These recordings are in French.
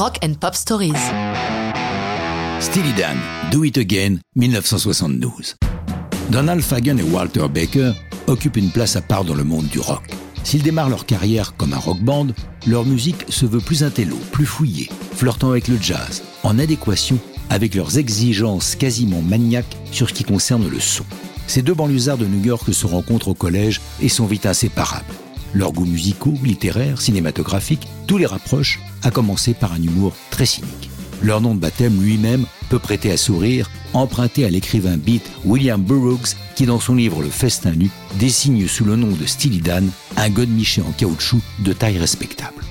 Rock and Pop Stories. Steely Dan, Do It Again, 1972. Donald Fagen et Walter Baker occupent une place à part dans le monde du rock. S'ils démarrent leur carrière comme un rock band, leur musique se veut plus intello, plus fouillée, flirtant avec le jazz, en adéquation avec leurs exigences quasiment maniaques sur ce qui concerne le son. Ces deux banlieusards de New York se rencontrent au collège et sont vite inséparables. Leurs goûts musicaux, littéraires, cinématographiques, tous les rapprochent, à commencer par un humour très cynique. Leur nom de baptême lui-même peut prêter à sourire, emprunté à l'écrivain beat William Burroughs, qui dans son livre Le Festin nu désigne sous le nom de Steely Dan un godemiché en caoutchouc de taille respectable.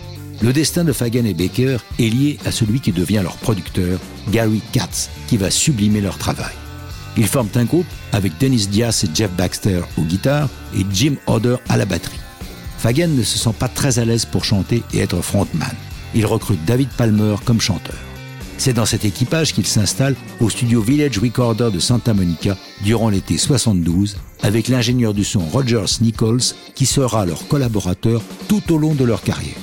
Le destin de Fagan et Baker est lié à celui qui devient leur producteur, Gary Katz, qui va sublimer leur travail. Ils forment un groupe avec Dennis Diaz et Jeff Baxter aux guitares et Jim Hodder à la batterie. Fagan ne se sent pas très à l'aise pour chanter et être frontman. Il recrute David Palmer comme chanteur. C'est dans cet équipage qu'il s'installe au studio Village Recorder de Santa Monica durant l'été 72 avec l'ingénieur du son Rogers Nichols qui sera leur collaborateur tout au long de leur carrière.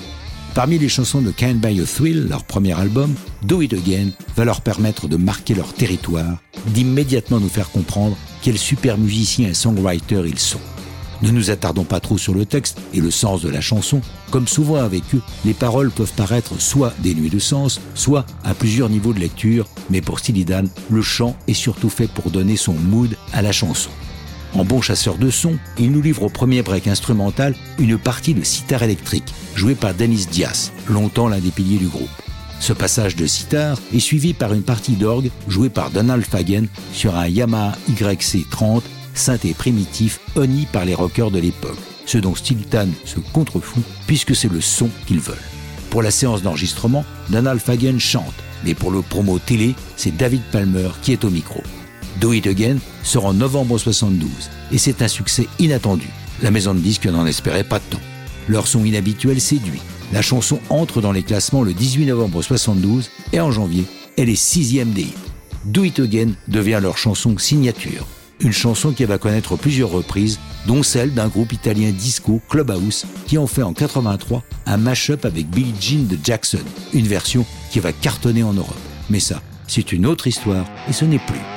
Parmi les chansons de Can't Buy a Thrill, leur premier album, Do It Again va leur permettre de marquer leur territoire, d'immédiatement nous faire comprendre quels super musiciens et songwriters ils sont. Ne nous attardons pas trop sur le texte et le sens de la chanson. Comme souvent avec eux, les paroles peuvent paraître soit dénuées de sens, soit à plusieurs niveaux de lecture, mais pour Steely Dan, le chant est surtout fait pour donner son mood à la chanson. En bon chasseur de son, il nous livre au premier break instrumental une partie de sitar électrique, jouée par Dennis Diaz, longtemps l'un des piliers du groupe. Ce passage de sitar est suivi par une partie d'orgue jouée par Donald Fagen sur un Yamaha YC30 synthé primitif honni par les rockers de l'époque, ce dont Stilton se contrefout puisque c'est le son qu'ils veulent. Pour la séance d'enregistrement, Donald Fagen chante, mais pour le promo télé, c'est David Palmer qui est au micro. Do It Again sort en novembre 72 et c'est un succès inattendu. La maison de disques n'en espérait pas tant. Leur son inhabituel séduit. La chanson entre dans les classements le 18 novembre 72 et en janvier, elle est sixième des hits. Do It Again devient leur chanson signature. Une chanson qui va connaître plusieurs reprises, dont celle d'un groupe italien disco, Clubhouse, qui en fait en 83 un mash-up avec Billie Jean de Jackson, une version qui va cartonner en Europe. Mais ça, c'est une autre histoire et ce n'est plus